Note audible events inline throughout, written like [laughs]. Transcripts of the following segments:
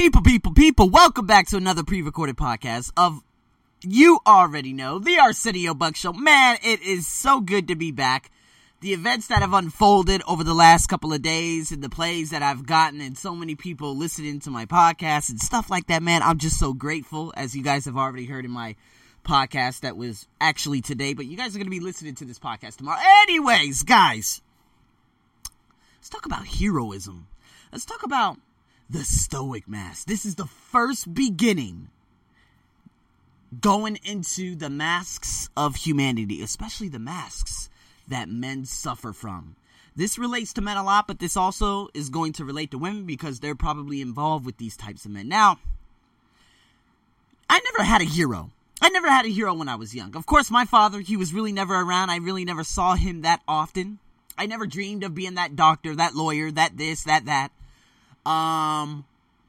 People, people, people, welcome back to another pre recorded podcast of you already know the Arsenio Buck Show. Man, it is so good to be back. The events that have unfolded over the last couple of days and the plays that I've gotten, and so many people listening to my podcast and stuff like that, man, I'm just so grateful, as you guys have already heard in my podcast that was actually today, but you guys are going to be listening to this podcast tomorrow. Anyways, guys, let's talk about heroism. Let's talk about the Stoic Mask. This is the first beginning going into the masks of humanity, especially the masks that men suffer from. This relates to men a lot, but this also is going to relate to women because they're probably involved with these types of men. Now, I never had a hero. I never had a hero when I was young. Of course, my father, he was really never around. I really never saw him that often. I never dreamed of being that doctor, that lawyer, that this, that, that. Um,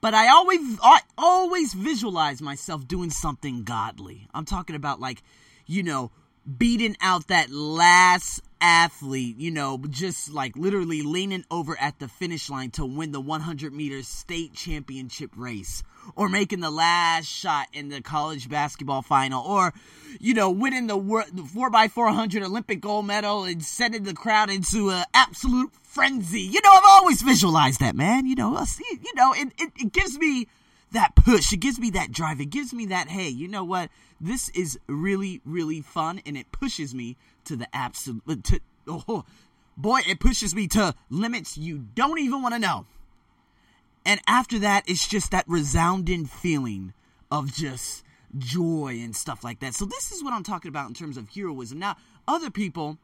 but I always, I always visualize myself doing something godly. I'm talking about like, you know, beating out that last athlete, you know, just like literally leaning over at the finish line to win the 100 meter state championship race or making the last shot in the college basketball final or you know winning the 4x400 olympic gold medal and sending the crowd into an absolute frenzy. You know i've always visualized that man. You know you know it, it, it gives me that push. It gives me that drive. It gives me that hey you know what? This is really really fun and it pushes me to the absolute uh, to oh boy it pushes me to limits you don't even want to know. And after that, it's just that resounding feeling of just joy and stuff like that. So this is what I'm talking about in terms of heroism. Now, other people,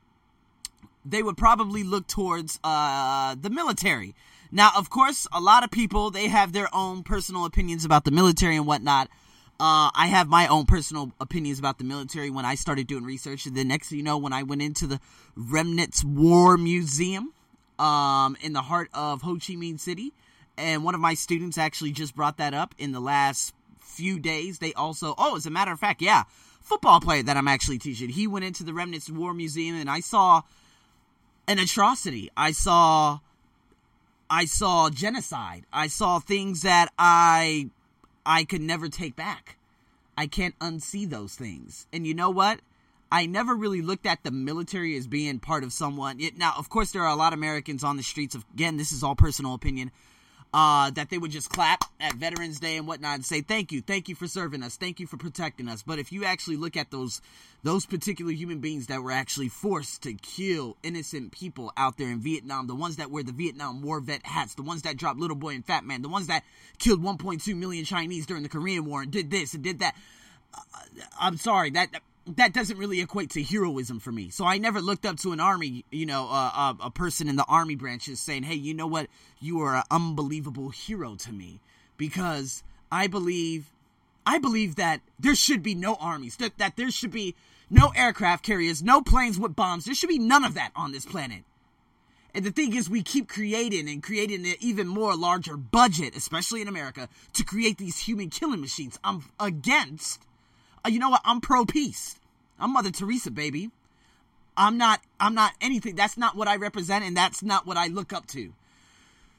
they would probably look towards uh, the military. Now, of course, a lot of people they have their own personal opinions about the military and whatnot. Uh, I have my own personal opinions about the military when I started doing research. And the next thing you know, when I went into the Remnants War Museum um, in the heart of Ho Chi Minh City, and one of my students actually just brought that up in the last few days. They also, oh, as a matter of fact, yeah, football player that I'm actually teaching. He went into the Remnants War Museum, and I saw an atrocity. I saw, I saw genocide. I saw things that I, I could never take back. I can't unsee those things. And you know what? I never really looked at the military as being part of someone. It, now, of course, there are a lot of Americans on the streets. Of, again, this is all personal opinion uh, that they would just clap at Veterans Day and whatnot and say thank you, thank you for serving us, thank you for protecting us. But if you actually look at those those particular human beings that were actually forced to kill innocent people out there in Vietnam, the ones that wear the Vietnam War vet hats, the ones that dropped Little Boy and Fat Man, the ones that killed 1.2 million Chinese during the Korean War and did this and did that. Uh, I'm sorry that that doesn't really equate to heroism for me. So I never looked up to an army, you know, uh, a, a person in the army branches saying, "Hey, you know what? You are an unbelievable hero to me," because I believe, I believe that there should be no armies, that that there should be no aircraft carriers, no planes with bombs. There should be none of that on this planet. And the thing is, we keep creating and creating an even more larger budget, especially in America, to create these human killing machines. I'm against uh, Uh, you know what? I'm pro peace. I'm Mother Teresa, baby. I'm not. I'm not anything. That's not what I represent, and that's not what I look up to.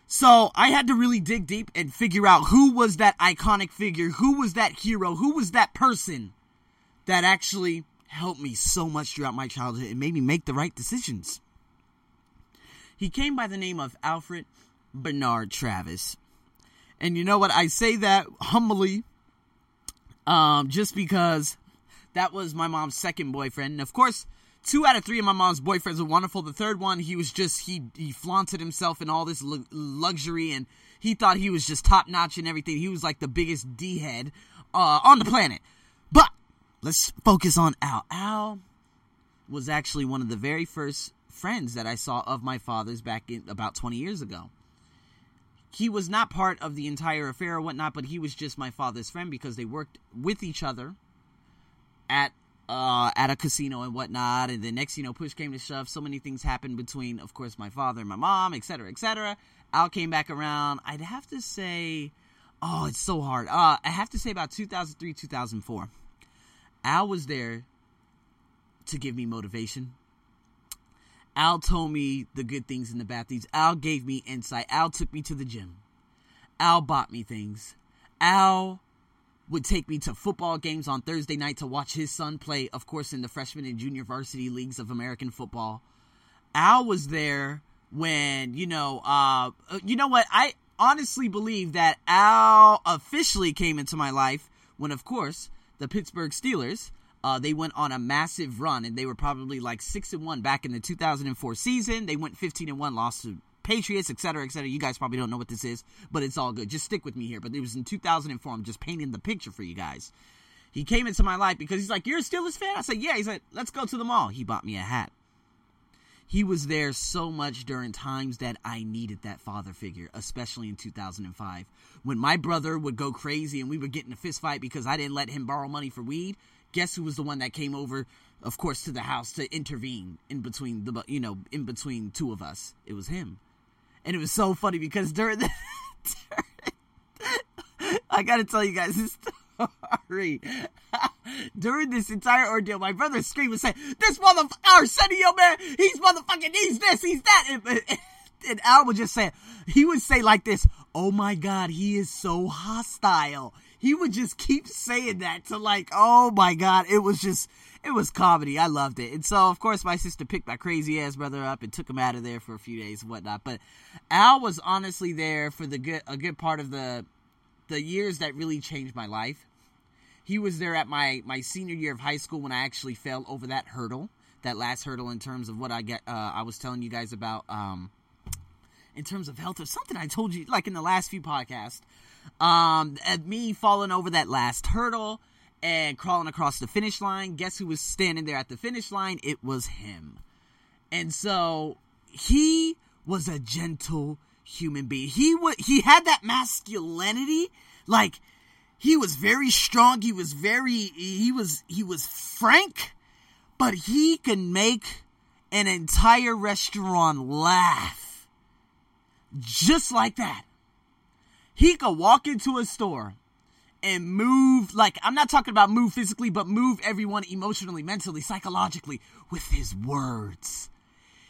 So I had to really dig deep and figure out who was that iconic figure, who was that hero, who was that person that actually helped me so much throughout my childhood and made me make the right decisions. He came by the name of Alfred Bernard Travis. And you know what? I say that humbly um, just because that was my mom's second boyfriend. And of course, two out of three of my mom's boyfriends were wonderful. The third one, he was just he he flaunted himself in all this lu- luxury, and he thought he was just top notch and everything. He was like the biggest d head uh, on the planet. But let's focus on Al. Al was actually one of the very first friends that I saw of my father's back in about 20 years ago he was not part of the entire affair or whatnot, but he was just my father's friend because they worked with each other at uh, at a casino and whatnot. And then next, you know, push came to shove. So many things happened between, of course, my father and my mom, etc., etc. Al came back around. I'd have to say, oh, it's so hard. Uh, I have to say about 2003, 2004. Al was there to give me motivation Al told me the good things and the bad things. Al gave me insight. Al took me to the gym. Al bought me things. Al would take me to football games on Thursday night to watch his son play, of course, in the freshman and junior varsity leagues of American football. Al was there when, you know, uh, you know what? I honestly believe that Al officially came into my life when, of course, the Pittsburgh Steelers. Uh, they went on a massive run, and they were probably like six and one back in the 2004 season. They went 15 and one, lost to Patriots, et cetera, et cetera. You guys probably don't know what this is, but it's all good. Just stick with me here. But it was in 2004. I'm just painting the picture for you guys. He came into my life because he's like, "You're a Steelers fan?" I said, "Yeah." He's like, "Let's go to the mall." He bought me a hat. He was there so much during times that I needed that father figure, especially in 2005. When my brother would go crazy and we would get in a fist fight because I didn't let him borrow money for weed, guess who was the one that came over, of course, to the house to intervene in between the, you know, in between two of us? It was him and it was so funny because during the [laughs] during, I gotta tell you guys this story. [laughs] during this entire ordeal, my brother screamed and said, "This motherfucker, Arsenio man, he's motherfucking, he's this, he's that." And, and, and Al would just say, he would say like this, "Oh my God, he is so hostile." He would just keep saying that to like, oh my God, it was just it was comedy. I loved it. And so, of course, my sister picked my crazy ass brother up and took him out of there for a few days and whatnot. But Al was honestly there for the good, a good part of the, the years that really changed my life. He was there at my, my senior year of high school when I actually fell over that hurdle, that last hurdle in terms of what I get, uh, I was telling you guys about, um, in terms of health or something I told you like in the last few podcasts. Um, me falling over that last hurdle and crawling across the finish line. Guess who was standing there at the finish line? It was him. And so he was a gentle human being. He would he had that masculinity, like he was very strong. He was very he was he was frank, but he could make an entire restaurant laugh just like that. He could walk into a store and move like I'm not talking about move physically, but move everyone emotionally, mentally, psychologically with his words.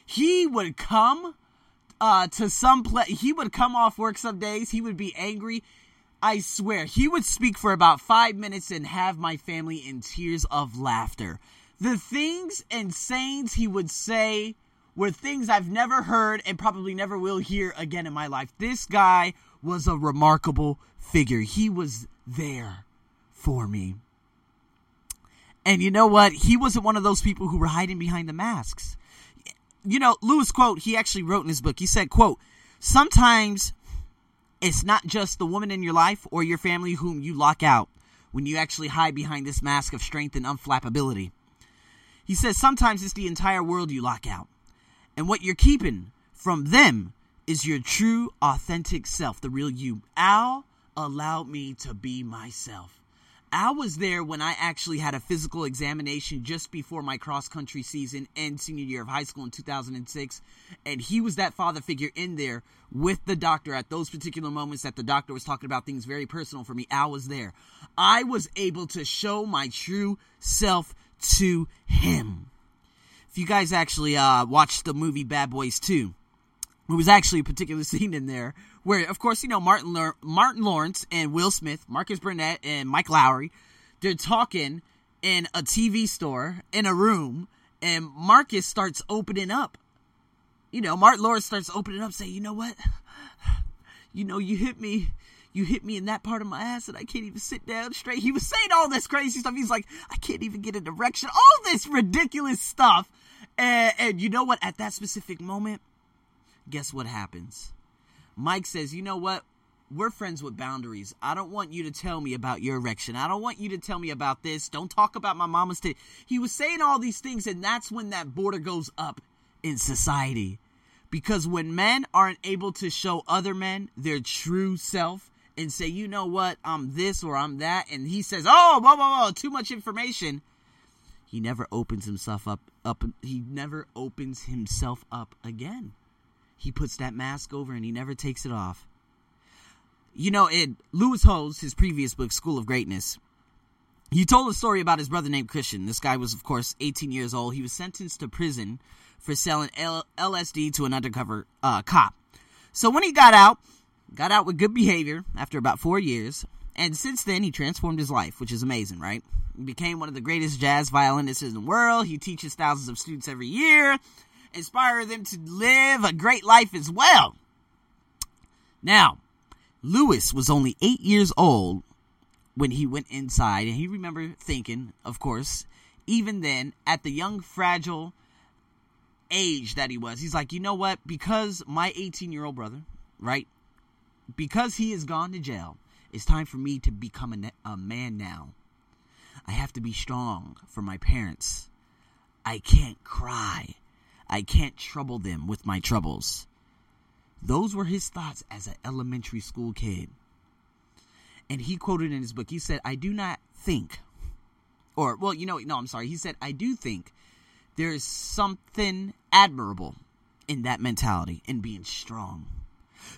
He would come uh, to some place. He would come off work some days. He would be angry. I swear, he would speak for about five minutes and have my family in tears of laughter. The things and sayings he would say were things I've never heard and probably never will hear again in my life. This guy was a remarkable figure. He was there for me. And you know what? He wasn't one of those people who were hiding behind the masks. You know, Lewis quote, he actually wrote in his book, he said, quote, sometimes it's not just the woman in your life or your family whom you lock out when you actually hide behind this mask of strength and unflappability. He says sometimes it's the entire world you lock out. And what you're keeping from them is your true, authentic self, the real you. Al allowed me to be myself. I was there when I actually had a physical examination just before my cross country season and senior year of high school in 2006. And he was that father figure in there with the doctor at those particular moments that the doctor was talking about things very personal for me. Al was there. I was able to show my true self to him. If you guys actually uh, watched the movie Bad Boys 2, there was actually a particular [laughs] scene in there where, of course, you know Martin Martin Lawrence and Will Smith, Marcus Burnett and Mike Lowrey, they're talking in a TV store in a room, and Marcus starts opening up. You know, Martin Lawrence starts opening up, saying, "You know what? [sighs] You know, you hit me." You hit me in that part of my ass and I can't even sit down straight. He was saying all this crazy stuff. He's like, I can't even get an erection. All this ridiculous stuff. And, and you know what? At that specific moment, guess what happens? Mike says, You know what? We're friends with boundaries. I don't want you to tell me about your erection. I don't want you to tell me about this. Don't talk about my mama's tit. He was saying all these things, and that's when that border goes up in society. Because when men aren't able to show other men their true self and say, you know what, I'm this or I'm that, and he says, oh, whoa, whoa, whoa, too much information, he never opens himself up, up. He never opens himself up again he puts that mask over and he never takes it off. You know, in Lewis Howes, his previous book, School of Greatness, he told a story about his brother named Christian. This guy was, of course, 18 years old. He was sentenced to prison for selling L- LSD to an undercover uh, cop. So when he got out, got out with good behavior after about four years, And since then, he transformed his life, which is amazing, right? He became one of the greatest jazz violinists in the world. He teaches thousands of students every year, inspire them to live a great life as well. Now, Lewis was only eight years old when he went inside, and he remembered thinking, of course, even then, at the young, fragile age that he was, he's like, you know what? Because my 18 year old brother, right? Because he has gone to jail, it's time for me to become a, a man now. I have to be strong for my parents. I can't cry. I can't trouble them with my troubles. Those were his thoughts as an elementary school kid. And he quoted in his book, he said, I do not think, or, well, you know, no, I'm sorry. He said, I do think there is something admirable in that mentality, in being strong.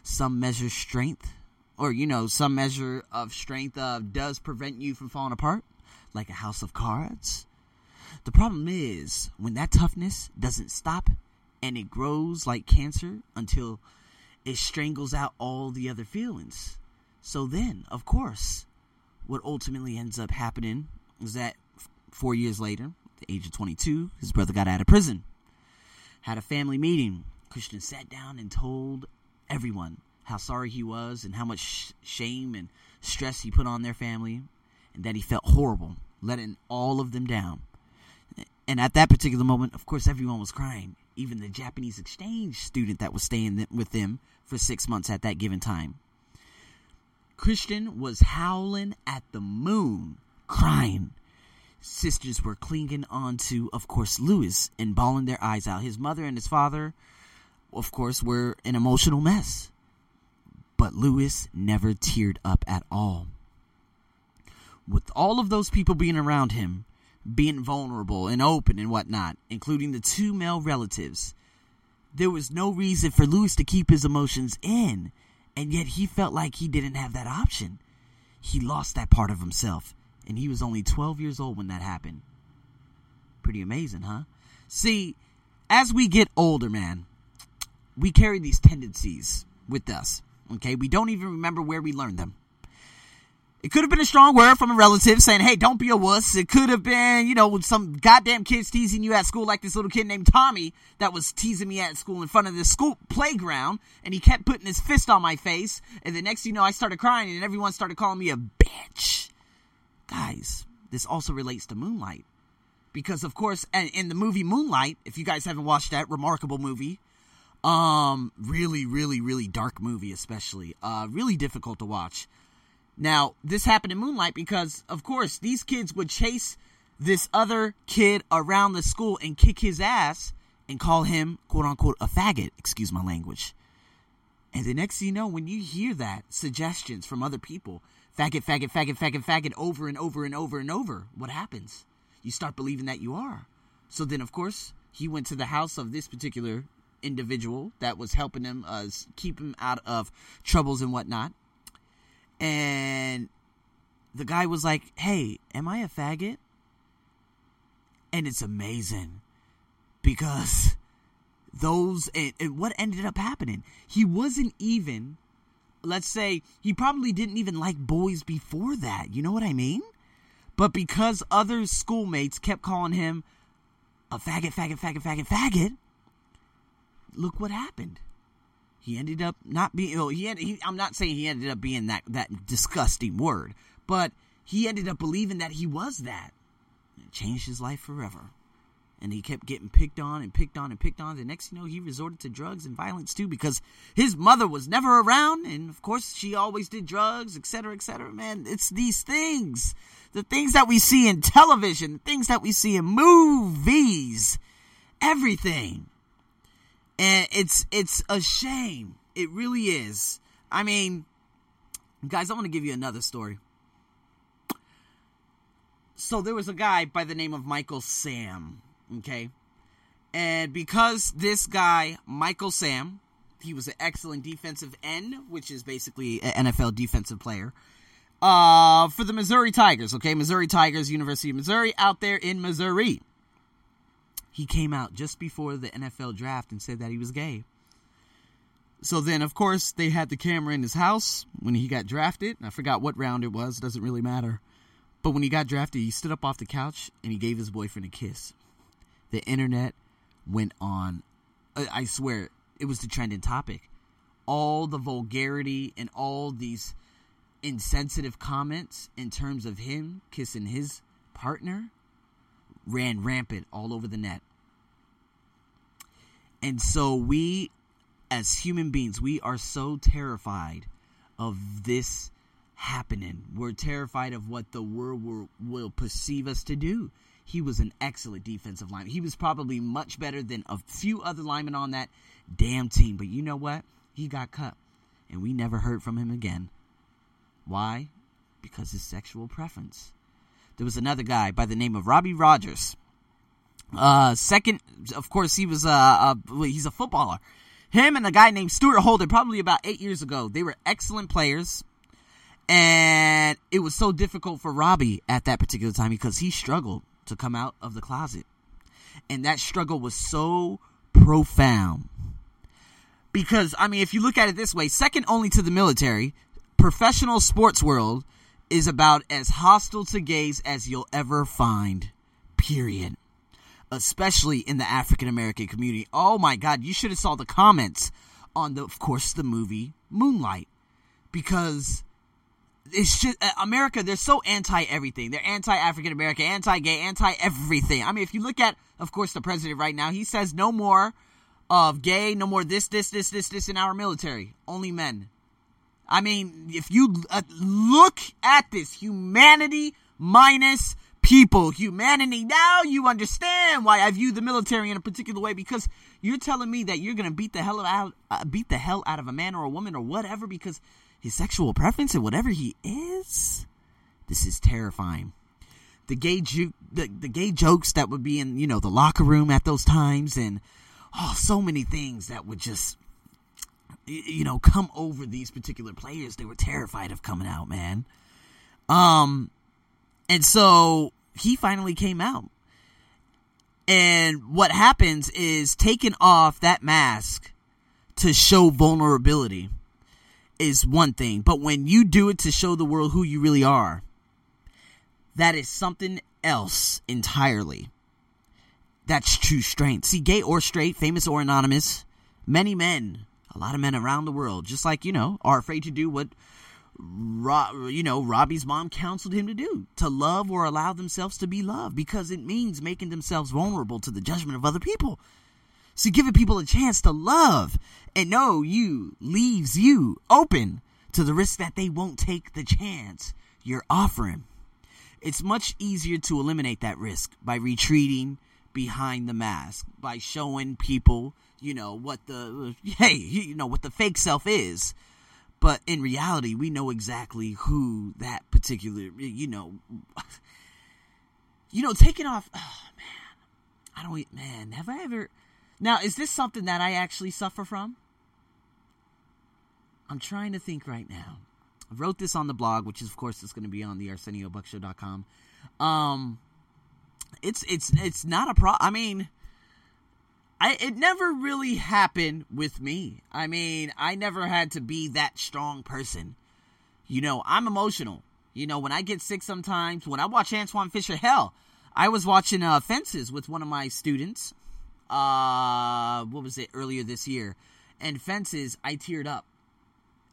Some measure of strength, or, you know, some measure of strength uh, does prevent you from falling apart, like a house of cards. The problem is when that toughness doesn't stop and it grows like cancer until it strangles out all the other feelings. So then, of course, what ultimately ends up happening is that four years later, the age of 22, his brother got out of prison. Had a family meeting. Christian sat down and told everyone how sorry he was and how much shame and stress he put on their family and that he felt horrible, letting all of them down. And at that particular moment, of course, everyone was crying. Even the Japanese exchange student that was staying with them for six months at that given time. Christian was howling at the moon, crying. Sisters were clinging on to, of course, Lewis and bawling their eyes out. His mother and his father, of course, were an emotional mess. But Lewis never teared up at all. With all of those people being around him, being vulnerable and open and whatnot, including the two male relatives, there was no reason for Lewis to keep his emotions in, and yet he felt like he didn't have that option. He lost that part of himself, and he was only 12 years old when that happened. Pretty amazing, huh? See, as we get older, man, we carry these tendencies with us. Okay, we don't even remember where we learned them. It could have been a strong word from a relative saying, hey, don't be a wuss. It could have been, you know, some goddamn kids teasing you at school, like this little kid named Tommy that was teasing me at school in front of the school playground. And he kept putting his fist on my face. And the next you know, I started crying and everyone started calling me a bitch. Guys, this also relates to Moonlight. Because, of course, in the movie Moonlight, if you guys haven't watched that remarkable movie, um, really, really, really dark movie, especially, uh, really difficult to watch now, this happened in Moonlight because, of course, these kids would chase this other kid around the school and kick his ass and call him, quote unquote, a faggot. Excuse my language. And the next thing you know, when you hear that, suggestions from other people, faggot, faggot, faggot, faggot, faggot, over and over and over and over, what happens? You start believing that you are. So then, of course, he went to the house of this particular individual that was helping him uh, keep him out of troubles and whatnot and the guy was like, "Hey, am I a faggot?" And it's amazing because those and, and, what ended up happening, he wasn't even. Let's say he probably didn't even like boys before that. You know what I mean? But because other schoolmates kept calling him a faggot, faggot, faggot, faggot, faggot, look what happened he ended up not being. Well, he, had, he I'm not saying he ended up being that that disgusting word, but he ended up believing that he was that. It changed his life forever. And he kept getting picked on and picked on and picked on. The next you know, he resorted to drugs and violence too because his mother was never around. And of course, she always did drugs, etc., etc. Man, it's these things. The things that we see in television, the things that we see in movies, everything and it's it's a shame. It really is. I mean, guys, I want to give you another story. So there was a guy by the name of Michael Sam, okay? And because this guy, Michael Sam, he was an excellent defensive end, which is basically an NFL defensive player. Uh, for the Missouri Tigers, okay? Missouri Tigers, University of Missouri, out there in Missouri he came out just before the NFL draft and said that he was gay. So then, of course, they had the camera in his house when he got drafted. I forgot what round it was, doesn't really matter. But when he got drafted, he stood up off the couch and he gave his boyfriend a kiss. The internet went on. I swear, it was the trending topic. All the vulgarity and all these insensitive comments in terms of him kissing his partner ran rampant all over the net. And so we, as human beings, we are so terrified of this happening. We're terrified of what the world will, perceive us to do. He was an excellent defensive lineman. He was probably much better than a few other linemen on that damn team. But you know what? He got cut. And we never heard from him again. Why? Because his sexual preference. There was another guy by the name of Robbie Rogers. Uh, second, of course, he was uh, a he's a footballer. Him and a guy named Stuart Holden, probably about eight years ago, they were excellent players. And it was so difficult for Robbie at that particular time because he struggled to come out of the closet. And that struggle was so profound. Because, I mean, if you look at it this way, second only to the military, professional sports world is about as hostile to gays as you'll ever find. Period. Especially in the African American community. Oh my god, you should have saw the comments on the of course the movie Moonlight. Because it's just uh, America. They're so anti everything. They're anti African American, anti gay, anti everything. I mean, if you look at, of course, the president right now, he says no more of gay, no more this, this, this, this, this in our military. Only men. I mean, if you uh, look at this, humanity minus people, humanity. Now you understand why I view the military in a particular way because you're telling me that you're gonna beat the hell out, uh, beat the hell out of a man or a woman or whatever because his sexual preference and whatever he is. This is terrifying. The gay ju- the, the gay jokes that would be in, you know, the locker room at those times and oh, so many things that would just you know, come over these particular players. They were terrified of coming out, man. Um and so he finally came out. And what happens is taking off that mask to show vulnerability is one thing, but when you do it to show the world who you really are, that is something else entirely. That's true strength. See, gay or straight, famous or anonymous, many men, a lot of men around the world, just like, you know, are afraid to do what, you know, Robbie's mom counseled him to do to love or allow themselves to be loved because it means making themselves vulnerable to the judgment of other people. So giving people a chance to love and know you leaves you open to the risk that they won't take the chance you're offering. It's much easier to eliminate that risk by retreating behind the mask, by showing people, you know, what the [laughs] hey, you know what the fake self is. But in reality, we know exactly who that particular, you know, you know, taking off. Oh man, I don't. Man, have I ever? Now, is this something that I actually suffer from? I'm trying to think right now. I wrote this on the blog, which is of course is going to be on the ArsenioBuckshow.com. Um, it's it's it's not a pro. I mean, I it never really happened with me. I mean, I never had to be that strong person. You know, I'm emotional. You know, when I get sick sometimes, when I watch Antwone Fisher, hell, I was watching uh, Fences with one of my students uh what was it earlier this year. And fences i teared up.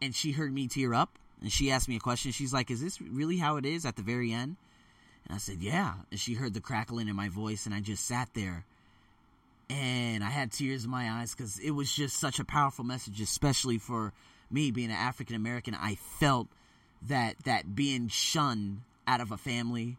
And she heard me tear up. And she asked me a question. She's like is this really how it is at the very end? And i said yeah. And she heard the crackling in my voice. And i just sat there and i had tears in my eyes because it was just such a powerful message especially for me being an african american. I felt that that being shunned out of a family.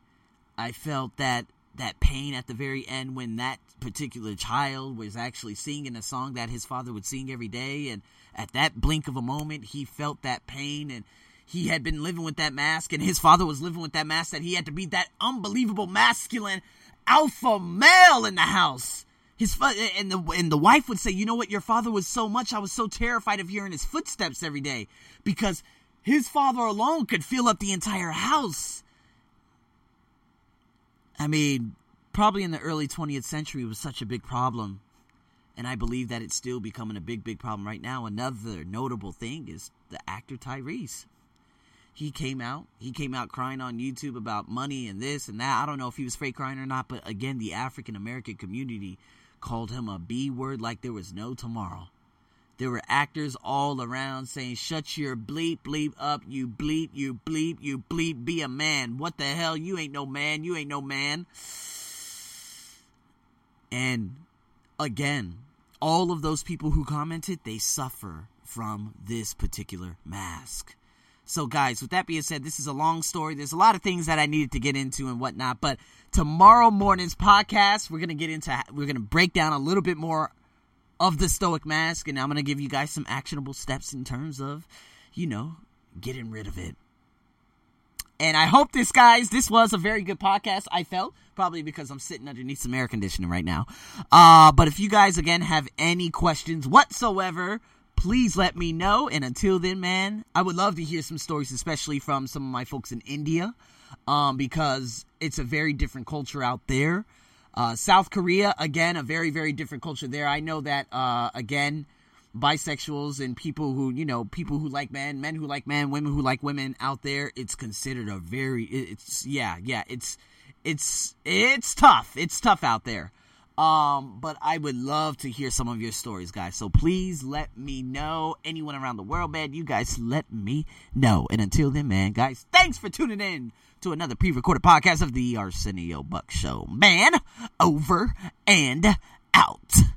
I felt that that pain at the very end when that particular child was actually singing a song that his father would sing every day. And at that blink of a moment he felt that pain. And he had been living with that mask and his father was living with that mask that he had to be that unbelievable masculine alpha male in the house his and the and the wife would say you know what your father was so much i was so terrified of hearing his footsteps every day because his father alone could fill up the entire house I mean, probably in the early 20th century was such a big problem. And I believe that it's still becoming a big, big problem right now. Another notable thing is the actor Tyrese. He came out. He came out crying on YouTube about money and this and that. I don't know if he was fake crying or not, but again, the African American community called him a B word like there was no tomorrow. There were actors all around saying, Shut your bleep, bleep up, you bleep, you bleep, you bleep, be a man. What the hell? You ain't no man. You ain't no man. And again, all of those people who commented, they suffer from this particular mask. So, guys, with that being said, this is a long story. There's a lot of things that I needed to get into and whatnot. But tomorrow morning's podcast, we're gonna get into, we're gonna break down a little bit more of the Stoic Mask, and I'm gonna give you guys some actionable steps in terms of, you know, getting rid of it. And I hope this, guys, this was a very good podcast. I felt probably because I'm sitting underneath some air conditioning right now. Uh, but if you guys again have any questions whatsoever, please let me know. And until then, man, I would love to hear some stories, especially from some of my folks in India, um, because it's a very different culture out there. Uh, South Korea, again, a very, very different culture there. I know that, uh, again, bisexuals and people who, you know, people who like men, men who like men, women who like women out there, it's considered a very, it's, yeah, yeah, it's, it's, it's tough. It's tough out there. Um, but I would love to hear some of your stories, guys. So please let me know. Anyone around the world, man, you guys let me know. And until then, man, guys, thanks for tuning in to another pre-recorded podcast of the Arsenio Buck Show. Man, over and out.